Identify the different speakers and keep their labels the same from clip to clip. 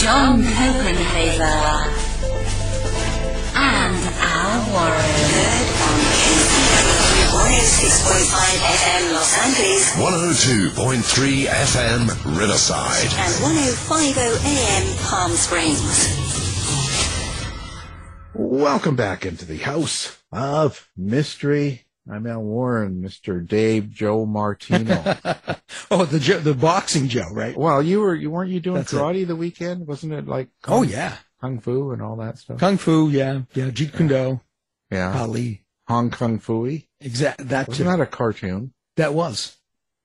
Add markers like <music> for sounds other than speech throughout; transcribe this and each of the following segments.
Speaker 1: John Copenhaver, and Al Warren. on 106.5 FM Los Angeles
Speaker 2: 102.3 FM Riverside.
Speaker 1: and 105.0 AM Palm Springs.
Speaker 3: Welcome back into the House of Mystery. I'm Al Warren, Mr. Dave Joe Martino. <laughs>
Speaker 4: oh, the Joe, the boxing Joe, right?
Speaker 3: well, you were you weren't you doing
Speaker 4: That's it.
Speaker 3: karate the weekend? Wasn't it like
Speaker 4: Oh yeah,
Speaker 3: kung fu and all that stuff?
Speaker 4: kung fu, yeah, yeah, Jeet Kune Do,
Speaker 3: yeah,
Speaker 4: Ali,
Speaker 3: Hong Kong Phooey.
Speaker 4: Exactly. That
Speaker 3: Wasn't
Speaker 4: too.
Speaker 3: that a cartoon?
Speaker 4: that was.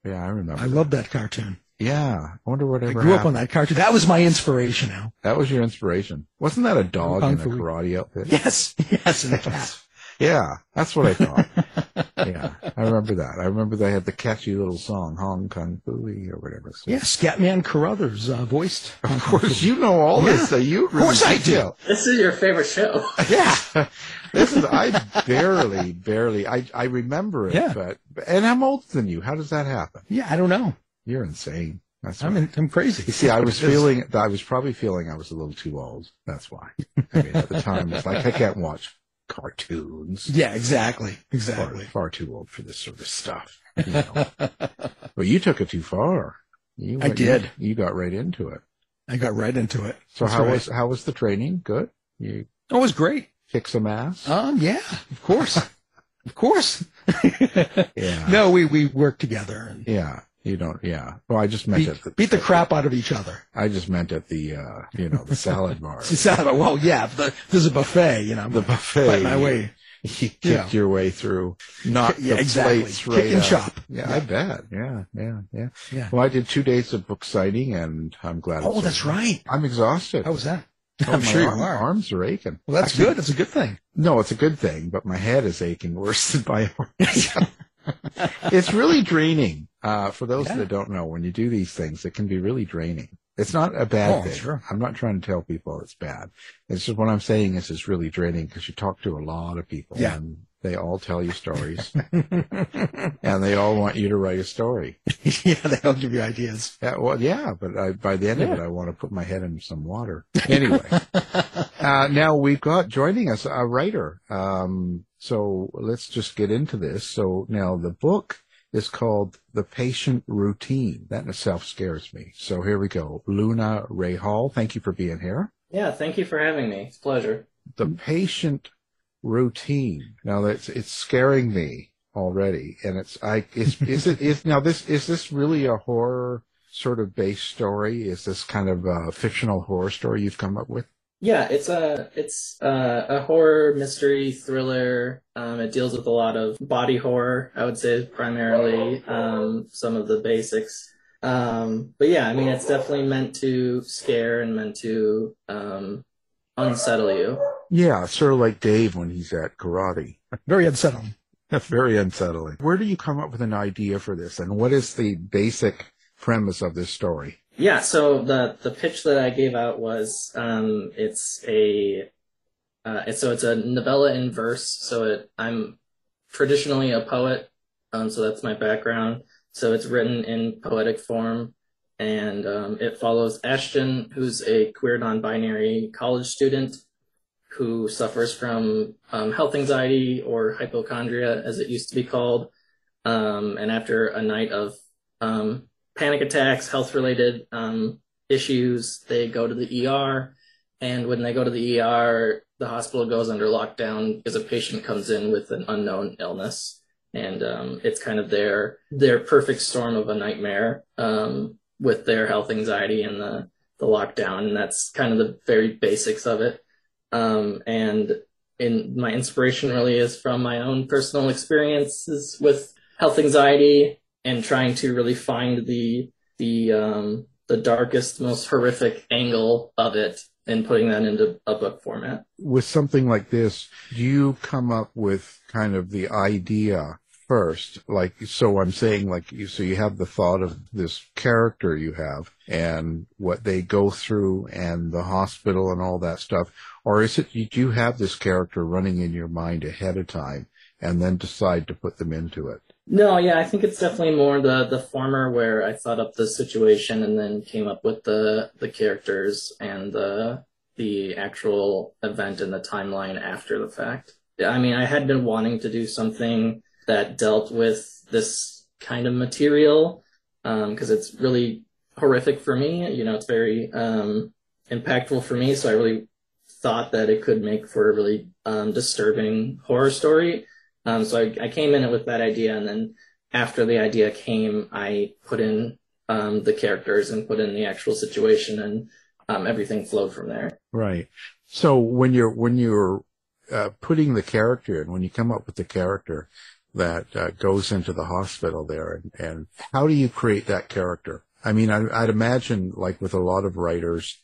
Speaker 3: Yeah, I remember.
Speaker 4: I love that cartoon.
Speaker 3: Yeah, I wonder
Speaker 4: what
Speaker 3: I
Speaker 4: grew up on that cartoon. That was my inspiration. Now,
Speaker 3: That was your inspiration. Wasn't that a dog
Speaker 4: Kung
Speaker 3: in a
Speaker 4: Fu.
Speaker 3: karate outfit?
Speaker 4: yes, <laughs> yes, and a cat.
Speaker 3: Yeah, that's what I thought. <laughs> yeah, I remember that. I remember they had the catchy little song, Hong Kong Phooey or whatever. So-
Speaker 4: Yeah, Scatman Crothers uh, voiced.
Speaker 3: Of course, you know all this. So you
Speaker 4: Of course I do.
Speaker 5: This is your favorite show. <laughs>
Speaker 3: Yeah, this is. I barely, barely. I I remember it,
Speaker 4: Yeah.
Speaker 3: but and I'm older than you. How does that happen?
Speaker 4: Yeah, I don't know.
Speaker 3: You're insane. That's
Speaker 4: I'm
Speaker 3: why.
Speaker 4: in, I'm crazy.
Speaker 3: You see, I was
Speaker 4: That's <laughs> what it is.
Speaker 3: feeling. I was probably feeling I was a little too old. That's why. I mean, at the time, it's like I can't watch cartoons.
Speaker 4: Yeah, exactly,
Speaker 3: Far,
Speaker 4: exactly.
Speaker 3: far too old for this sort of stuff. You know. <laughs> but you took it too far. You,
Speaker 4: I did.
Speaker 3: You, you got right into it.
Speaker 4: I got right into it.
Speaker 3: So
Speaker 4: That's
Speaker 3: how
Speaker 4: right.
Speaker 3: was how was the training? Good. You
Speaker 4: Oh, it was great.
Speaker 3: kick some ass.
Speaker 4: Um, yeah, of course, <laughs> of course. <laughs>
Speaker 3: yeah.
Speaker 4: No, we we worked together and
Speaker 3: Yeah. You don't. Yeah. Well, I just meant
Speaker 4: beat,
Speaker 3: at the
Speaker 4: beat the crap out of each other.
Speaker 3: I just meant at the uh, you know the salad bar, <laughs>
Speaker 4: sounded like, well, yeah, the, there's a buffet, you know.
Speaker 3: the buffet.
Speaker 4: My way. <laughs>
Speaker 3: You kicked
Speaker 4: Yeah.
Speaker 3: your way through, not
Speaker 4: Yeah,
Speaker 3: the
Speaker 4: exactly.
Speaker 3: plates
Speaker 4: Kick and
Speaker 3: up.
Speaker 4: chop.
Speaker 3: Yeah,
Speaker 4: Yeah.
Speaker 3: I bet. Yeah, yeah, yeah.
Speaker 4: Yeah.
Speaker 3: Well, I did two days of book signing, and I'm glad.
Speaker 4: Oh, that's
Speaker 3: over.
Speaker 4: right.
Speaker 3: I'm exhausted.
Speaker 4: How was that?
Speaker 3: Oh, <laughs>
Speaker 4: I'm
Speaker 3: my
Speaker 4: sure you are.
Speaker 3: Arms are aching.
Speaker 4: Well, that's
Speaker 3: think-
Speaker 4: good. That's a good thing.
Speaker 3: No, it's a good thing, but my head is aching worse than my arms. It's really draining. Uh, for those
Speaker 4: Yeah.
Speaker 3: that don't know, when you do these things, it can be really draining. It's not a bad
Speaker 4: Oh,
Speaker 3: thing.
Speaker 4: sure.
Speaker 3: I'm not trying to tell people it's bad. It's just what I'm saying is it's really draining because you talk to a lot of people
Speaker 4: Yeah.
Speaker 3: and they all tell you stories <laughs> and they all want you to write a story. <laughs>
Speaker 4: yeah, they'll give you ideas.
Speaker 3: Yeah, well, yeah, but I, by the end of it, I want to put my head in some water. Anyway, <laughs> uh, now we've got joining us a writer. Um, so let's just get into this. So now the book is called The Patient Routine. That in itself scares me. So here we go. Luna Rey Hall, thank you for being here.
Speaker 5: Yeah, thank you for having me. It's a pleasure.
Speaker 3: The Patient Routine. Now that's, it's scaring me already. And it's, I, is, is it, is, now this, is this really a horror sort of based story? Is this kind of a fictional horror story you've come up with?
Speaker 5: Yeah, it's a it's uh, a horror mystery thriller. Um, it deals with a lot of body horror. I would say primarily um, some of the basics. Um, but yeah, I mean, it's definitely meant to scare and meant to um, unsettle you.
Speaker 3: Yeah, sort of like Dave when he's at karate. <laughs>
Speaker 4: Very unsettling.
Speaker 3: That's <laughs> Very unsettling. Where do you come up with an idea for this, and what is the basic premise of this story?
Speaker 5: Yeah, so the the pitch that I gave out was um, it's a uh, it's, so it's a novella in verse. So it I'm traditionally a poet, um, so that's my background. So it's written in poetic form, and um, it follows Ashton, who's a queer non-binary college student who suffers from um, health anxiety or hypochondria, as it used to be called. Um, and after a night of um, panic attacks, health related um, issues. They go to the ER, and when they go to the ER, the hospital goes under lockdown because a patient comes in with an unknown illness, and um, it's kind of their their perfect storm of a nightmare um, with their health anxiety and the the lockdown, and that's kind of the very basics of it. Um, and in my inspiration really is from my own personal experiences with health anxiety and trying to really find the the um, the darkest, most horrific angle of it and putting that into a book format.
Speaker 3: With something like this, do you come up with kind of the idea first? Like, so I'm saying like, you, so you have the thought of this character you have and what they go through and the hospital and all that stuff. Or is it, do you have this character running in your mind ahead of time and then decide to put them into it?
Speaker 5: No, yeah, I think it's definitely more the the former where I thought up the situation and then came up with the the characters and the the actual event and the timeline after the fact. I mean, I had been wanting to do something that dealt with this kind of material because um, it's really horrific for me. You know, it's very um, impactful for me, so I really thought that it could make for a really um, disturbing horror story. Um, so I, I, came in with that idea, and then after the idea came, I put in um, the characters and put in the actual situation, and um, everything flowed from there.
Speaker 3: Right. So when you're when you're uh, putting the character in, when you come up with the character that uh, goes into the hospital there, and, and, how do you create that character? I mean, I, I'd imagine, like with a lot of writers,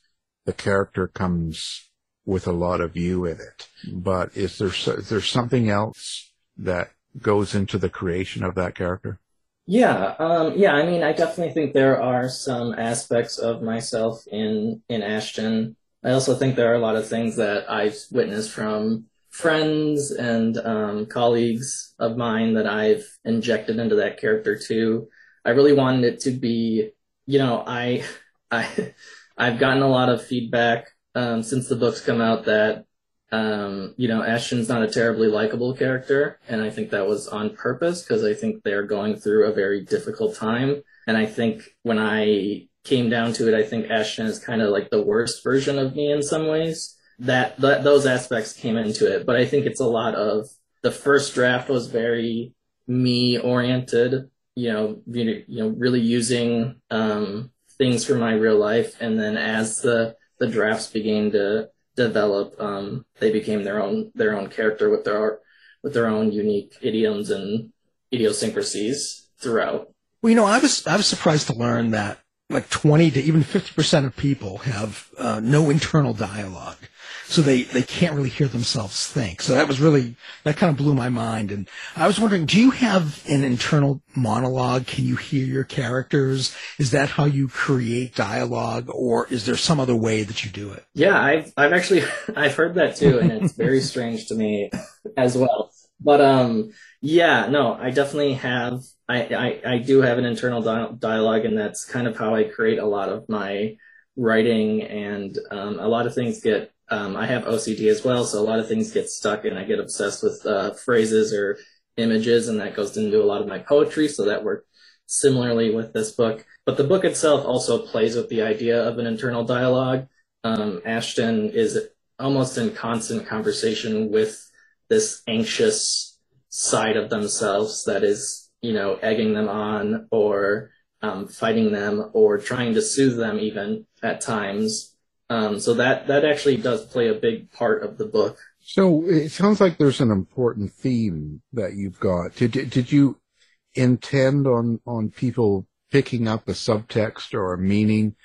Speaker 3: the character comes with a lot of you in it. But is there is there something else that goes into the creation of that character?
Speaker 5: Yeah, um, yeah. I mean, I definitely think there are some aspects of myself in in Ashton. I also think there are a lot of things that I've witnessed from friends and um, colleagues of mine that I've injected into that character too. I really wanted it to be, you know, I, <laughs> I, I've gotten a lot of feedback um, since the book's come out that um, you know, Ashton's not a terribly likable character, and I think that was on purpose because I think they're going through a very difficult time. And I think when I came down to it, I think Ashton is kind of like the worst version of me in some ways. That, that those aspects came into it, but I think it's a lot of the first draft was very me oriented. You know, you know, really using um, things from my real life, and then as the the drafts began to develop, um, they became their own their own character with their with their own unique idioms and idiosyncrasies throughout.
Speaker 4: Well, you know, I was I was surprised to learn that like 20 to even 50 percent of people have uh, no internal dialogue so they, they can't really hear themselves think. So that was really, that kind of blew my mind. And I was wondering, do you have an internal monologue? Can you hear your characters? Is that how you create dialogue or is there some other way that you do it?
Speaker 5: Yeah, I've, I've actually, <laughs> I've heard that too. And it's very <laughs> strange to me as well. But, um, yeah, no, I definitely have, I, I, I do have an internal di- dialogue and that's kind of how I create a lot of my writing and, um, a lot of things get um, I have OCD as well, so a lot of things get stuck and I get obsessed with uh, phrases or images, and that goes into a lot of my poetry. So that worked similarly with this book. But the book itself also plays with the idea of an internal dialogue. Um, Ashton is almost in constant conversation with this anxious side of themselves that is, you know, egging them on or um, fighting them or trying to soothe them even at times. Um, so that that actually does play a big part of the book.
Speaker 3: So it sounds like there's an important theme that you've got. Did did you intend on on people picking up a subtext or a meaning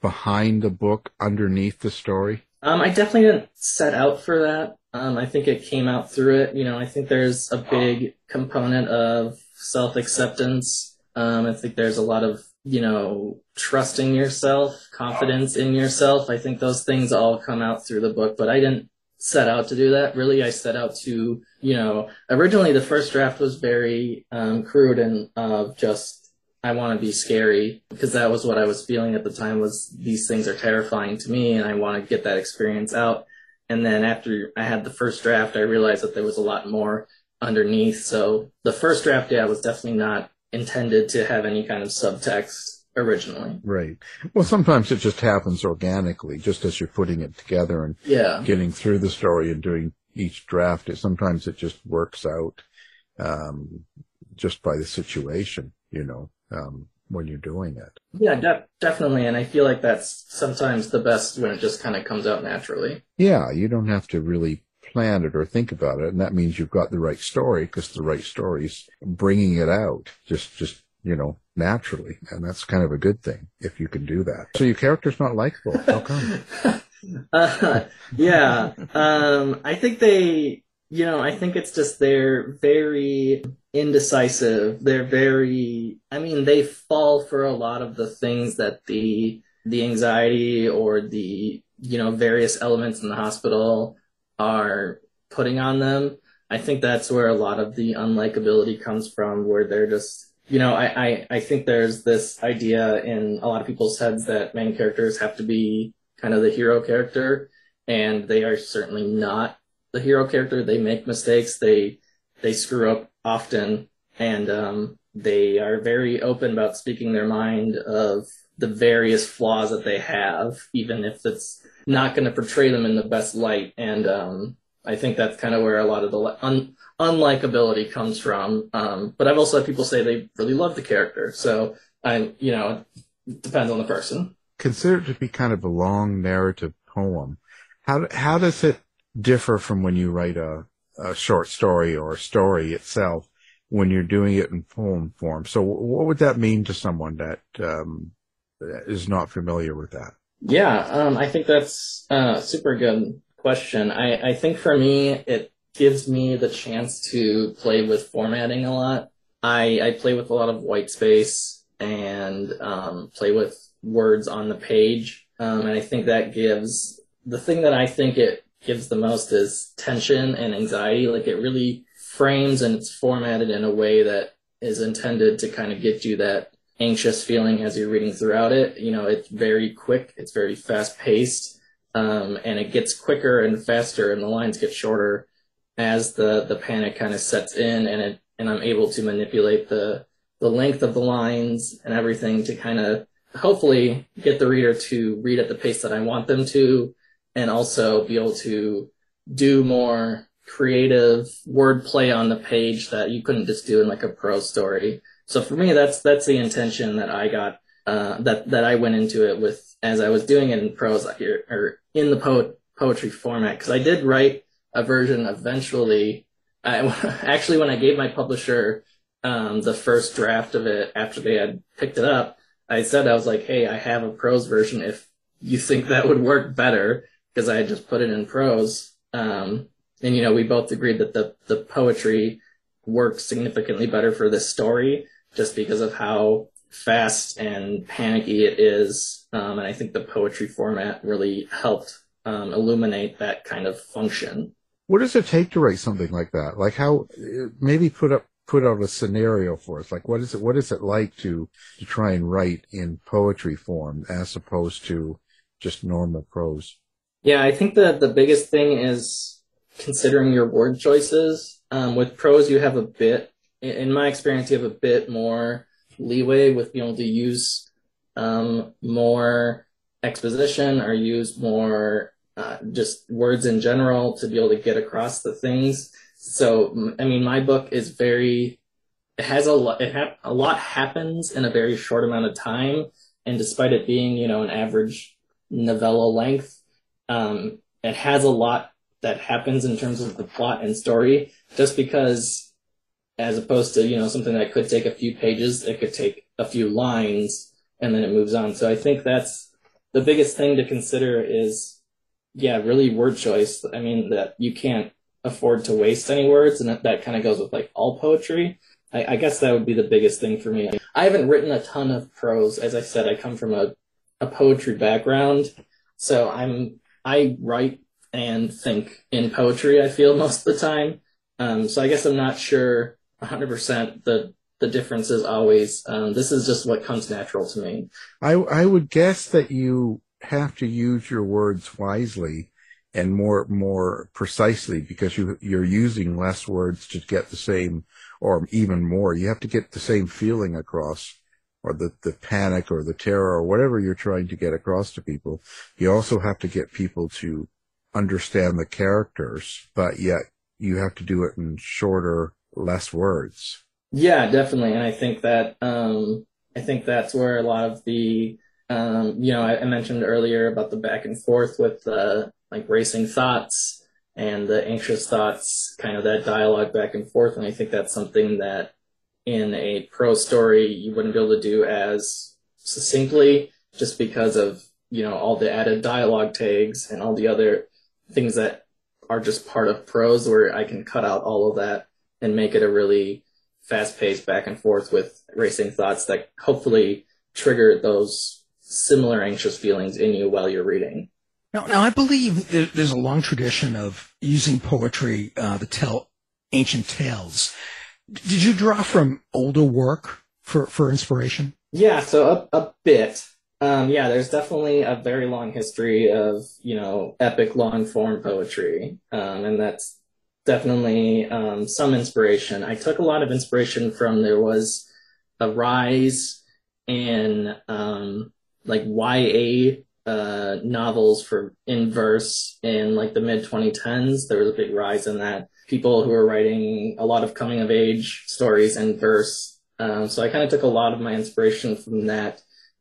Speaker 3: behind the book underneath the story?
Speaker 5: Um, I definitely didn't set out for that. Um, I think it came out through it. You know, I think there's a big component of self acceptance. Um, I think there's a lot of you know, trusting yourself, confidence in yourself. I think those things all come out through the book, but I didn't set out to do that. Really, I set out to, you know, originally the first draft was very um, crude and uh, just, I want to be scary because that was what I was feeling at the time was these things are terrifying to me and I want to get that experience out. And then after I had the first draft, I realized that there was a lot more underneath. So the first draft, yeah, was definitely not intended to have any kind of subtext originally.
Speaker 3: Right. Well, sometimes it just happens organically, just as you're putting it together and
Speaker 5: yeah.
Speaker 3: getting through the story and doing each draft. It, sometimes it just works out um, just by the situation, you know, um, when you're doing it.
Speaker 5: Yeah, de- definitely. And I feel like that's sometimes the best when it just kind of comes out naturally.
Speaker 3: Yeah, you don't have to really plan it or think about it. And that means you've got the right story because the right story's bringing it out. Just, just you know, naturally. And that's kind of a good thing if you can do that. So your character's not likable. How come? <laughs>
Speaker 5: uh, yeah. Um, I think they, you know, I think it's just they're very indecisive. They're very, I mean, they fall for a lot of the things that the, the anxiety or the, you know, various elements in the hospital are putting on them. I think that's where a lot of the unlikability comes from, where they're just, you know, I, I, I think there's this idea in a lot of people's heads that main characters have to be kind of the hero character, and they are certainly not the hero character. They make mistakes. They, they screw up often, and, um, they are very open about speaking their mind of the various flaws that they have, even if it's not going to portray them in the best light. And, um, I think that's kind of where a lot of the un- unlikability comes from. Um, but I've also had people say they really love the character. So I'm, you know, it depends on the person.
Speaker 3: Considered to be kind of a long narrative poem. How, how does it differ from when you write a, a short story or a story itself when you're doing it in poem form? So what would that mean to someone that, um, is not familiar with that?
Speaker 5: Yeah, um, I think that's uh, super good question. I, I think for me, it gives me the chance to play with formatting a lot. I, I play with a lot of white space and um, play with words on the page. Um, and I think that gives the thing that I think it gives the most is tension and anxiety. Like it really frames and it's formatted in a way that is intended to kind of get you that anxious feeling as you're reading throughout it. You know, it's very quick, it's very fast paced um, and it gets quicker and faster, and the lines get shorter as the the panic kind of sets in, and it and I'm able to manipulate the the length of the lines and everything to kind of hopefully get the reader to read at the pace that I want them to, and also be able to do more creative wordplay on the page that you couldn't just do in like a prose story. So for me, that's that's the intention that I got uh, that that I went into it with as I was doing it in prose or, or in the po- poetry format because I did write a version eventually. I, <laughs> actually, when I gave my publisher um, the first draft of it after they had picked it up, I said I was like, "Hey, I have a prose version. If you think that would work better, because I had just put it in prose." Um, and you know, we both agreed that the the poetry works significantly better for this story, just because of how fast and panicky it is. Um, and I think the poetry format really helped um, illuminate that kind of function.
Speaker 3: What does it take to write something like that? Like how maybe put up put out a scenario for us. Like what is it what is it like to to try and write in poetry form as opposed to just normal prose?
Speaker 5: Yeah, I think that the biggest thing is considering your word choices. Um, with prose, you have a bit, in my experience, you have a bit more leeway with being able to use um, more exposition or use more uh, just words in general to be able to get across the things. So, I mean, my book is very, it has a lot, it ha- a lot happens in a very short amount of time. And despite it being, you know, an average novella length, um, it has a lot that happens in terms of the plot and story just because as opposed to you know something that could take a few pages it could take a few lines and then it moves on. So i think that's the biggest thing to consider is yeah really word choice. I mean that you can't afford to waste any words and that, that kind of goes with like all poetry. I, I guess that would be the biggest thing for me. I haven't written a ton of prose. As i said i come from a, a poetry background so i'm i write and think in poetry i feel <laughs> most of the time. Um, so i guess i'm not sure 100% the the difference is always um, this is just what comes natural to me.
Speaker 3: I, I would guess that you have to use your words wisely and more more precisely because you you're using less words to get the same or even more. You have to get the same feeling across or the, the panic or the terror or whatever you're trying to get across to people. You also have to get people to understand the characters but yet you have to do it in shorter less words.
Speaker 5: Yeah, definitely. And I think that, um, I think that's where a lot of the, um, you know, I, I, mentioned earlier about the back and forth with the like racing thoughts and the anxious thoughts, kind of that dialogue back and forth. And I think that's something that in a prose story you wouldn't be able to do as succinctly just because of, you know, all the added dialogue tags and all the other things that are just part of prose where I can cut out all of that and make it a really fast paced back and forth with racing thoughts that hopefully trigger those similar anxious feelings in you while you're reading.
Speaker 4: Now, now I believe there's a long tradition of using poetry uh, to tell ancient tales. Did you draw from older work for, for inspiration?
Speaker 5: Yeah, so a, a bit. Um, yeah, there's definitely a very long history of, you know, epic long form poetry. Um, and that's definitely um, some inspiration. I took a lot of inspiration from there was a rise in um, like YA uh, novels for in verse in like the mid 2010s. There was a big rise in that. People who were writing a lot of coming of age stories in verse. Um, so I kind of took a lot of my inspiration from that.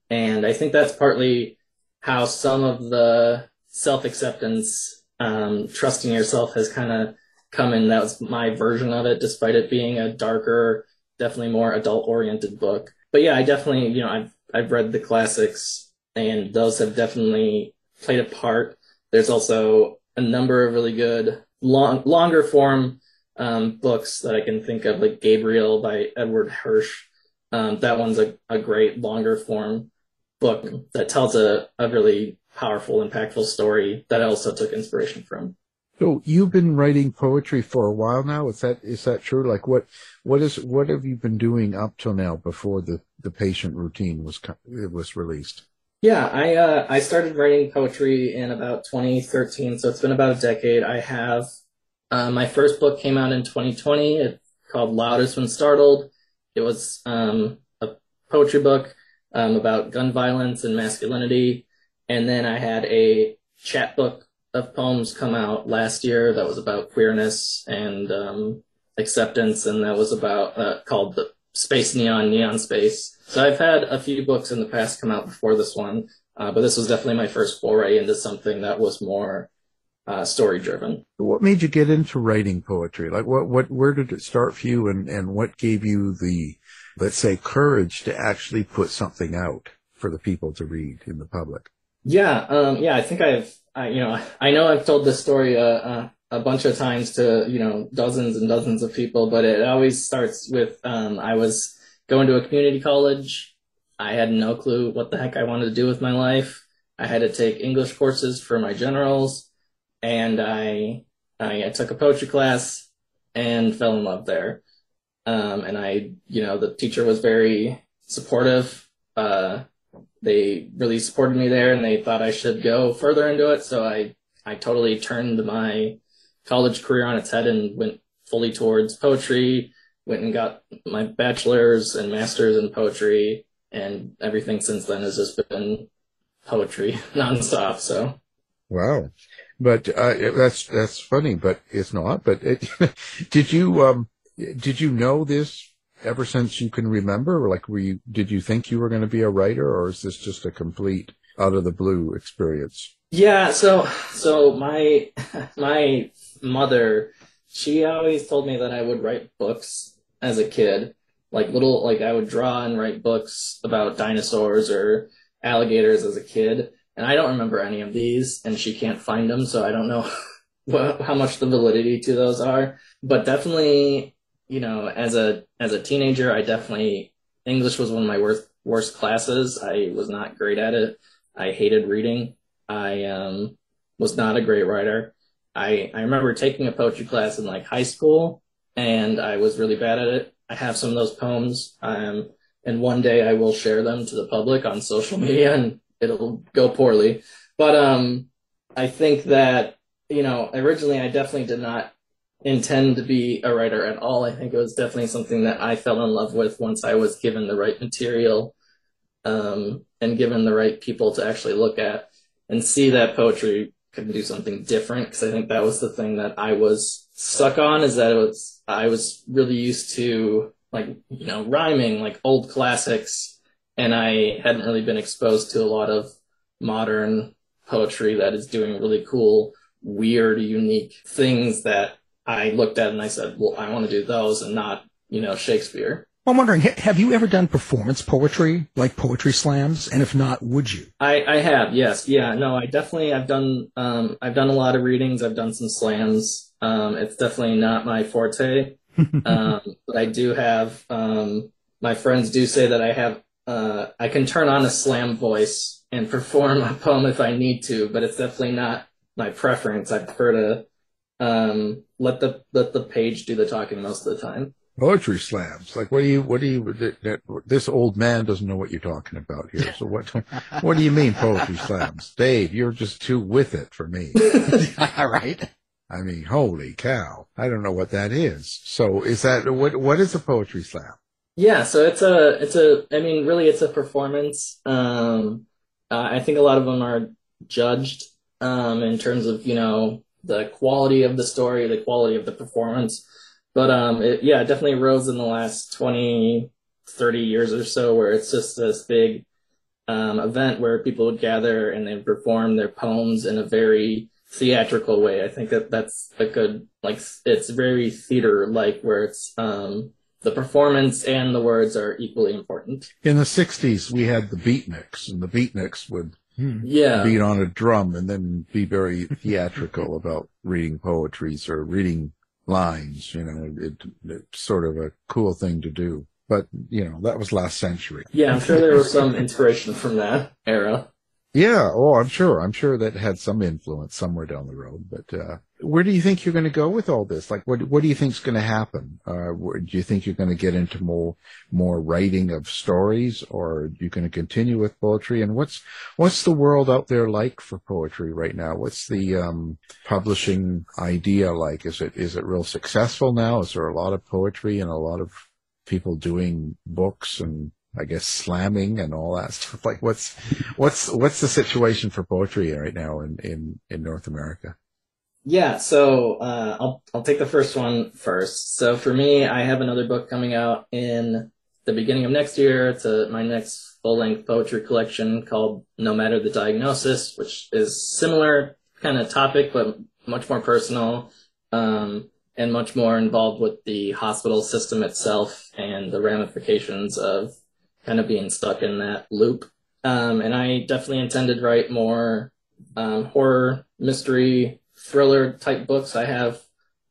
Speaker 5: And I think that's partly how some of the self acceptance, um, trusting yourself has kind of come in. That was my version of it, despite it being a darker, definitely more adult oriented book. But yeah, I definitely, you know, I've, I've read the classics and those have definitely played a part. There's also a number of really good long, longer form um, books that I can think of, like Gabriel by Edward Hirsch. Um, that one's a, a great longer form book that tells a, a really powerful, impactful story that I also took inspiration from.
Speaker 3: So you've been writing poetry for a while now. Is that is that true? Like what what is what have you been doing up till now before the the patient routine was was released?
Speaker 5: Yeah, I uh, I started writing poetry in about 2013, so it's been about a decade. I have uh, my first book came out in 2020. It's called Loudest When Startled. It was um, a poetry book um, about gun violence and masculinity. And then I had a chapbook of poems come out last year that was about queerness and um, acceptance, and that was about uh, called the Space Neon Neon Space. So I've had a few books in the past come out before this one, uh, but this was definitely my first foray into something that was more uh, story driven.
Speaker 3: What made you get into writing poetry? Like what what where did it start for you, and and what gave you the let's say, courage to actually put something out for the people to read in the public?
Speaker 5: Yeah, um, yeah, I think I've, I, you know, I know I've told this story uh, uh, a bunch of times to, you know, dozens and dozens of people, but it always starts with um, I was going to a community college. I had no clue what the heck I wanted to do with my life. I had to take English courses for my generals, and I, I, I took a poetry class and fell in love there. Um, and I, you know, the teacher was very supportive. Uh, they really supported me there and they thought I should go further into it. So I, I totally turned my college career on its head and went fully towards poetry, went and got my bachelor's and master's in poetry. And everything since then has just been poetry <laughs> nonstop. So.
Speaker 3: Wow. But, uh, that's, that's funny, but it's not. But it, <laughs> did you, um, did you know this ever since you can remember? Like, were you, did you think you were going to be a writer or is this just a complete out of the blue experience?
Speaker 5: Yeah. So, so my, <laughs> my mother, she always told me that I would write books as a kid, like little, like I would draw and write books about dinosaurs or alligators as a kid. And I don't remember any of these and she can't find them. So I don't know <laughs> how much the validity to those are, but definitely you know, as a as a teenager, I definitely English was one of my worst worst classes. I was not great at it. I hated reading. I um, was not a great writer. I I remember taking a poetry class in like high school, and I was really bad at it. I have some of those poems, um, and one day I will share them to the public on social media, and it'll go poorly. But um, I think that you know, originally I definitely did not intend to be a writer at all. I think it was definitely something that I fell in love with once I was given the right material um, and given the right people to actually look at and see that poetry could do something different. Because I think that was the thing that I was stuck on is that it was I was really used to like you know rhyming like old classics, and I hadn't really been exposed to a lot of modern poetry that is doing really cool, weird, unique things that I looked at it and I said, well, I want to do those and not, you know, Shakespeare.
Speaker 4: I'm wondering, have you ever done performance poetry, like poetry slams? And if not, would you?
Speaker 5: I, I have, yes. Yeah, no, I definitely, I've done, um, I've done a lot of readings. I've done some slams. Um, it's definitely not my forte. <laughs> um, but I do have, um, my friends do say that I have, uh, I can turn on a slam voice and perform a poem if I need to, but it's definitely not my preference. I prefer to, um, let the, let the page do the talking most of the time.
Speaker 3: Poetry slams. Like, what do you, what do you, that, that, this old man doesn't know what you're talking about here. So what, what do you mean poetry slams? Dave, you're just too with it for me. <laughs>
Speaker 4: All right.
Speaker 3: I mean, holy cow. I don't know what that is. So is that, what, what is a poetry slam?
Speaker 5: Yeah, so it's a, it's a, I mean, really, it's a performance. Um, uh, I think a lot of them are judged, um, in terms of, you know, the quality of the story, the quality of the performance. But, um, it, yeah, it definitely rose in the last 20, 30 years or so, where it's just this big, um, event where people would gather and they perform their poems in a very theatrical way. I think that that's a good, like, it's very theater like, where it's, um, the performance and the words are equally important.
Speaker 3: In the 60s, we had the beatniks, and the beatniks would Hmm.
Speaker 5: Yeah.
Speaker 3: beat on a drum and then be very <laughs> theatrical about reading poetries or reading lines. You know, it, it's sort of a cool thing to do. But, you know, that was last century.
Speaker 5: Yeah, I'm sure there was some inspiration from that era.
Speaker 3: Yeah. Oh, I'm sure. I'm sure that had some influence somewhere down the road. But uh, where do you think you're going to go with all this? Like, what what do you think's going to happen? Uh, where- do you think you're going to get into more more writing of stories, or you going to continue with poetry? And what's what's the world out there like for poetry right now? What's the um, publishing idea like? Is it is it real successful now? Is there a lot of poetry and a lot of people doing books and I guess slamming and all that stuff. Like what's what's what's the situation for poetry right now in in in North America?
Speaker 5: Yeah, so uh, I'll I'll take the first one first. So for me, I have another book coming out in the beginning of next year. It's a, my next full length poetry collection called No Matter the Diagnosis, which is similar kind of topic, but much more personal um, and much more involved with the hospital system itself and the ramifications of kind of being stuck in that loop. Um, and I definitely intended to write more um, horror, mystery, thriller type books. I have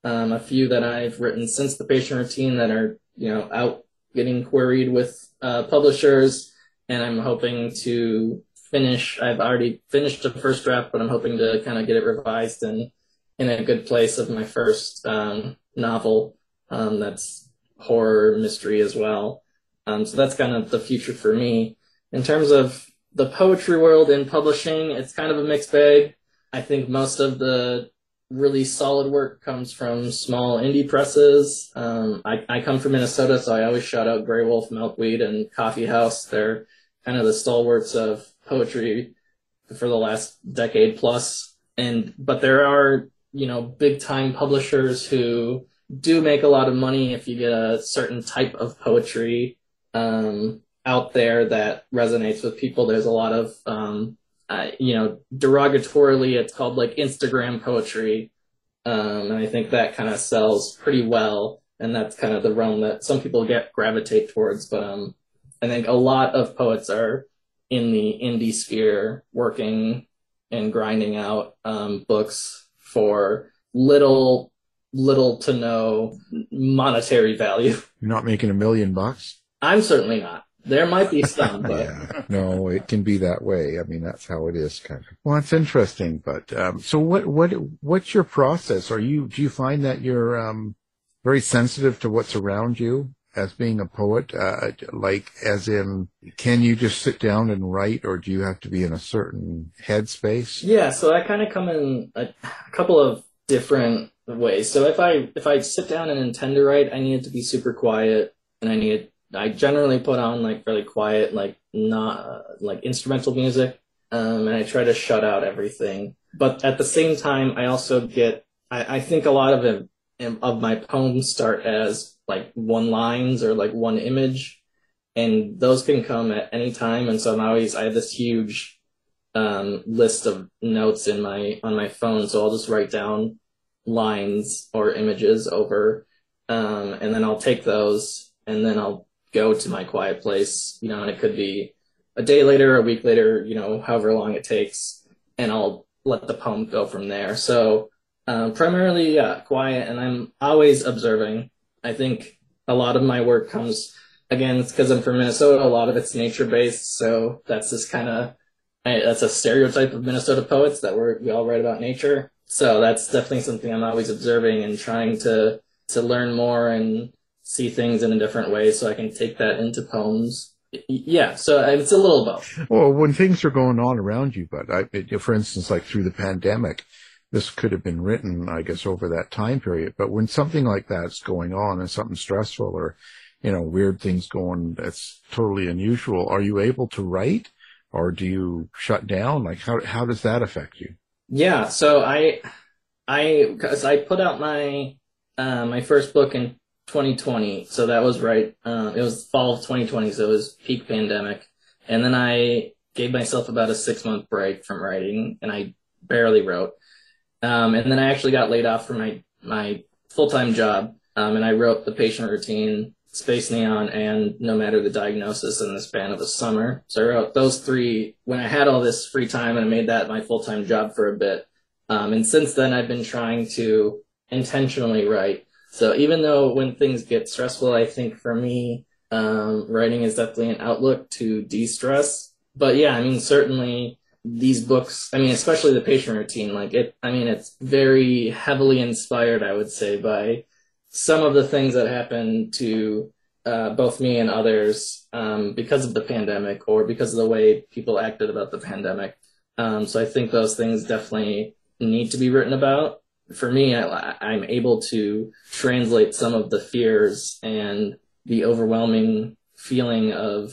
Speaker 5: um, a few that I've written since the patient routine that are, you know, out getting queried with uh, publishers, and I'm hoping to finish. I've already finished the first draft, but I'm hoping to kind of get it revised and in a good place of my first um, novel um, that's horror mystery as well. Um, so that's kind of the future for me. In terms of the poetry world in publishing, it's kind of a mixed bag. I think most of the really solid work comes from small indie presses. Um, I, I come from Minnesota, so I always shout out Graywolf, Milkweed, and Coffee House. They're kind of the stalwarts of poetry for the last decade plus. And but there are you know big time publishers who do make a lot of money if you get a certain type of poetry um, out there that resonates with people. There's a lot of um, uh, you know, derogatorily, it's called like Instagram poetry. Um, and I think that kind of sells pretty well. And that's kind of the realm that some people get gravitate towards. But, um, I think a lot of poets are in the indie sphere working and grinding out, um, books for little, little to no monetary value.
Speaker 3: You're not making a million bucks?
Speaker 5: I'm certainly not. There might be some, but <laughs>
Speaker 3: Yeah. No, it can be that way. I mean, that's how it is kind of. Well, it's interesting, but um so what what what's your process? Are you do you find that you're um very sensitive to what's around you as being a poet? Uh like as in can you just sit down and write or do you have to be in a certain headspace?
Speaker 5: Yeah, so I kind of come in a, a couple of different ways. So if I if I sit down and intend to write, I need it to be super quiet, and I need I generally put on like really quiet, like not uh, like instrumental music, um, and I try to shut out everything. But at the same time, I also get I, I think a lot of it of my poems start as like one lines or like one image, and those can come at any time. And so I'm always I have this huge um, list of notes in my on my phone, so I'll just write down lines or images over, um, and then I'll take those and then I'll go to my quiet place, you know, and it could be a day later, a week later, you know, however long it takes, and I'll let the poem go from there. So um, primarily, yeah, quiet, and I'm always observing. I think a lot of my work comes again because I'm from Minnesota. A lot of it's nature based, so that's just kind of that's a stereotype of Minnesota poets that we we all write about nature. So that's definitely something I'm always observing and trying to to learn more and see things in a different way, so I can take that into poems. Yeah, so it's a little both.
Speaker 3: Well, when things are going on around you, but I, it, for instance, like through the pandemic, this could have been written, I guess, over that time period. But when something like that's going on and something stressful or, you know, weird things going that's totally unusual, are you able to write or do you shut down? Like how, how does that affect you?
Speaker 5: Yeah. So I, I, cause I put out my, uh, my first book in 2020. So that was right. Uh, it was fall of 2020. So it was peak pandemic. And then I gave myself about a six month break from writing and I barely wrote. Um, and then I actually got laid off from my, my full time job. Um, and I wrote the patient routine, Space Neon, and No Matter the Diagnosis in the span of a summer. So I wrote those three when I had all this free time and I made that my full time job for a bit. Um, and since then, I've been trying to intentionally write. So even though when things get stressful, I think for me, um, writing is definitely an outlook to de stress. But yeah, I mean, certainly these books, I mean, especially the patient routine, like it, I mean, it's very heavily inspired, I would say, by some of the things that happened to uh, both me and others um, because of the pandemic or because of the way people acted about the pandemic. Um, so I think those things definitely need to be written about. For me, I, I'm able to translate some of the fears and the overwhelming feeling of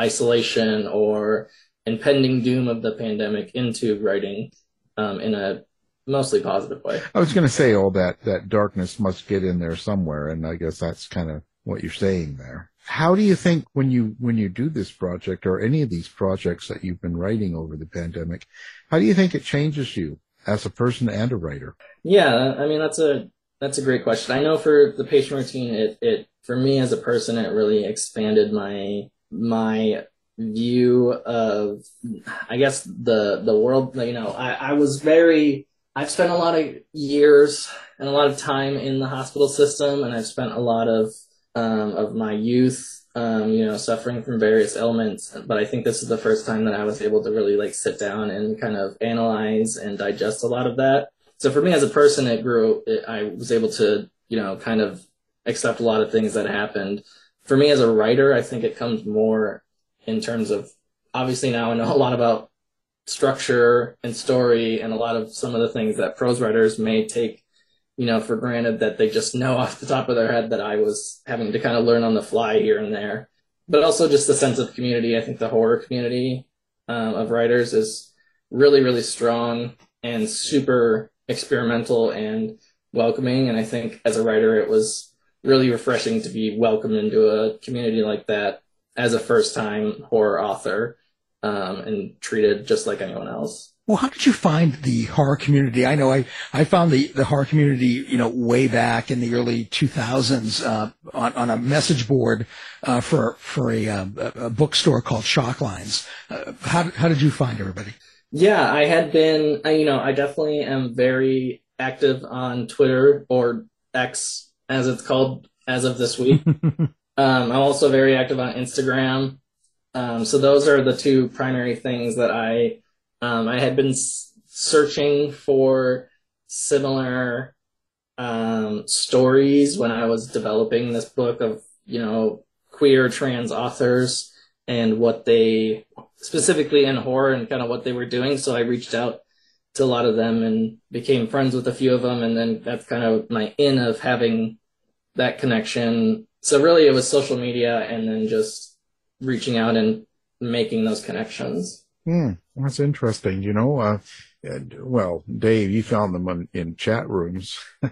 Speaker 5: isolation or impending doom of the pandemic into writing um, in a mostly positive way.
Speaker 3: I was going to say all that that darkness must get in there somewhere, and I guess that's kind of what you're saying there. How do you think when you when you do this project or any of these projects that you've been writing over the pandemic, how do you think it changes you as a person and a writer?
Speaker 5: Yeah, I mean that's a that's a great question. I know for the patient routine, it it for me as a person, it really expanded my my view of I guess the the world you know I, I was very I've spent a lot of years and a lot of time in the hospital system and I've spent a lot of um, of my youth um, you know suffering from various ailments but I think this is the first time that I was able to really like sit down and kind of analyze and digest a lot of that. So for me as a person it grew it, I was able to you know kind of accept a lot of things that happened. For me as a writer I think it comes more in terms of obviously now I know a lot about structure and story and a lot of some of the things that prose writers may take, you know, for granted that they just know <laughs> off the top of their head that I was having to kind of learn on the fly here and there. But also just the sense of community. I think the horror community um, of writers is really, really strong and super experimental and welcoming. And I think as a writer, it was really refreshing to be welcomed into a community like that as a first time horror author um, and treated just like anyone else.
Speaker 4: Well, how did you find the horror community? I know I, I found the, the horror community, you know, way back in the early 2000s, uh, on, on a message board, uh, for, for a, uh, a bookstore called Shocklines. Uh, how, how did you find everybody?
Speaker 5: Yeah, I had been, you know, I definitely am very active on Twitter or X as it's called as of this week. <laughs> Um, I'm also very active on Instagram. Um, so those are the two primary things that I um, I had been s- searching for similar um, stories when I was developing this book of you know queer trans authors and what they specifically in horror and kind of what they were doing. So I reached out to a lot of them and became friends with a few of them, and then that's kind of my in of having that connection so really it was social media and then just reaching out and making those connections.
Speaker 3: Hmm, that's interesting. You know, uh, well, Dave, you found them in, in chat rooms. <laughs>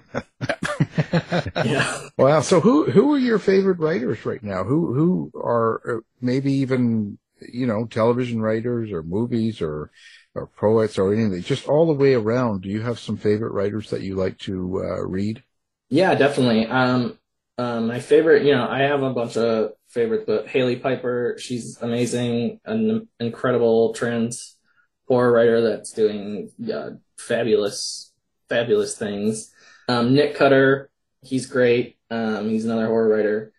Speaker 5: yeah.
Speaker 3: Well, so who who are your favorite writers right now? Who who are uh, maybe even you know television writers or movies or or poets or anything? Just all the way around. Do you have some favorite writers that you like to uh, read?
Speaker 5: Yeah, definitely. Um, Um, my favorite, you know, I have a bunch of favorites, but Hailey Piper, she's amazing, an incredible trans horror writer that's doing uh, fabulous, fabulous things. Um, Nick Cutter, he's great. Um, he's another horror writer.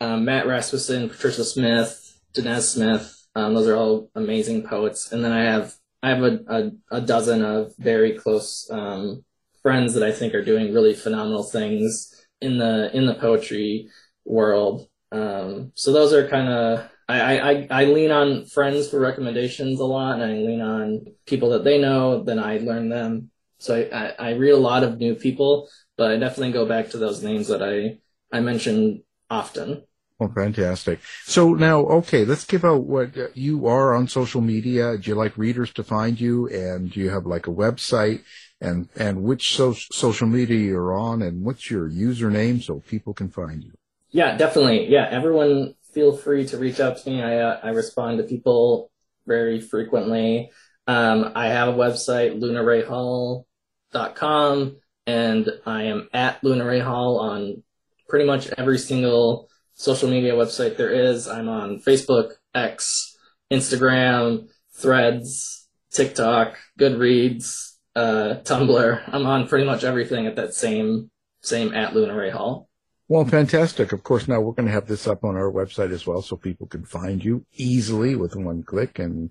Speaker 5: Um, Matt Rasmussen, Patricia Smith, Danez Smith. Um, those are all amazing poets. And then I have I have a, a, a dozen of very close um, friends that I think are doing really phenomenal things in the in the poetry world. Um, so those are kind of I, I, I lean on friends for recommendations a lot, and I lean on people that they know. Then I learn them. So I, I, I read a lot of new people, but I definitely go back to those names that I I mentioned often.
Speaker 3: Oh, fantastic. So now, okay, let's give out what uh, you are on social media. Do you like readers to find you? And do you have like a website and, and which so- social media you're on and what's your username so people can find you?
Speaker 5: Yeah, definitely. Yeah. Everyone feel free to reach out to me. I, uh, I respond to people very frequently. Um, I have a website, lunareyhall.com and I am at lunareyhall on pretty much every single social media website there is. I'm on Facebook, X, Instagram, Threads, TikTok, Goodreads, uh, Tumblr. I'm on pretty much everything at that same same at Luna Rey Hall.
Speaker 3: Well, fantastic. Of course, now we're going to have this up on our website as well, so people can find you easily with one click, and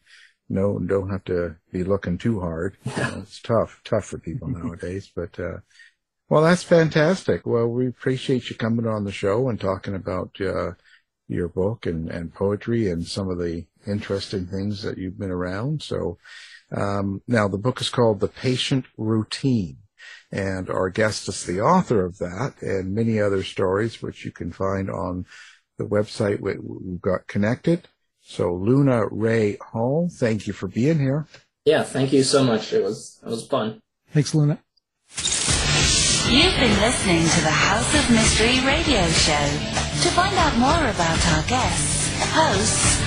Speaker 3: no, don't have to be looking too hard. You <laughs> know, it's tough, tough for people nowadays. But uh, well, that's fantastic. Well, we appreciate you coming on the show and talking about uh, your book and, and poetry and some of the interesting things that you've been around. So um, now the book is called The Patient Routine. And our guest is the author of that and many other stories, which you can find on the website we've got connected. So Luna Rey Hall, thank you for being here.
Speaker 5: Yeah, thank you so much. It was it was fun.
Speaker 4: Thanks, Luna.
Speaker 1: You've been listening to the House of Mystery radio show. To find out more about our guests, hosts,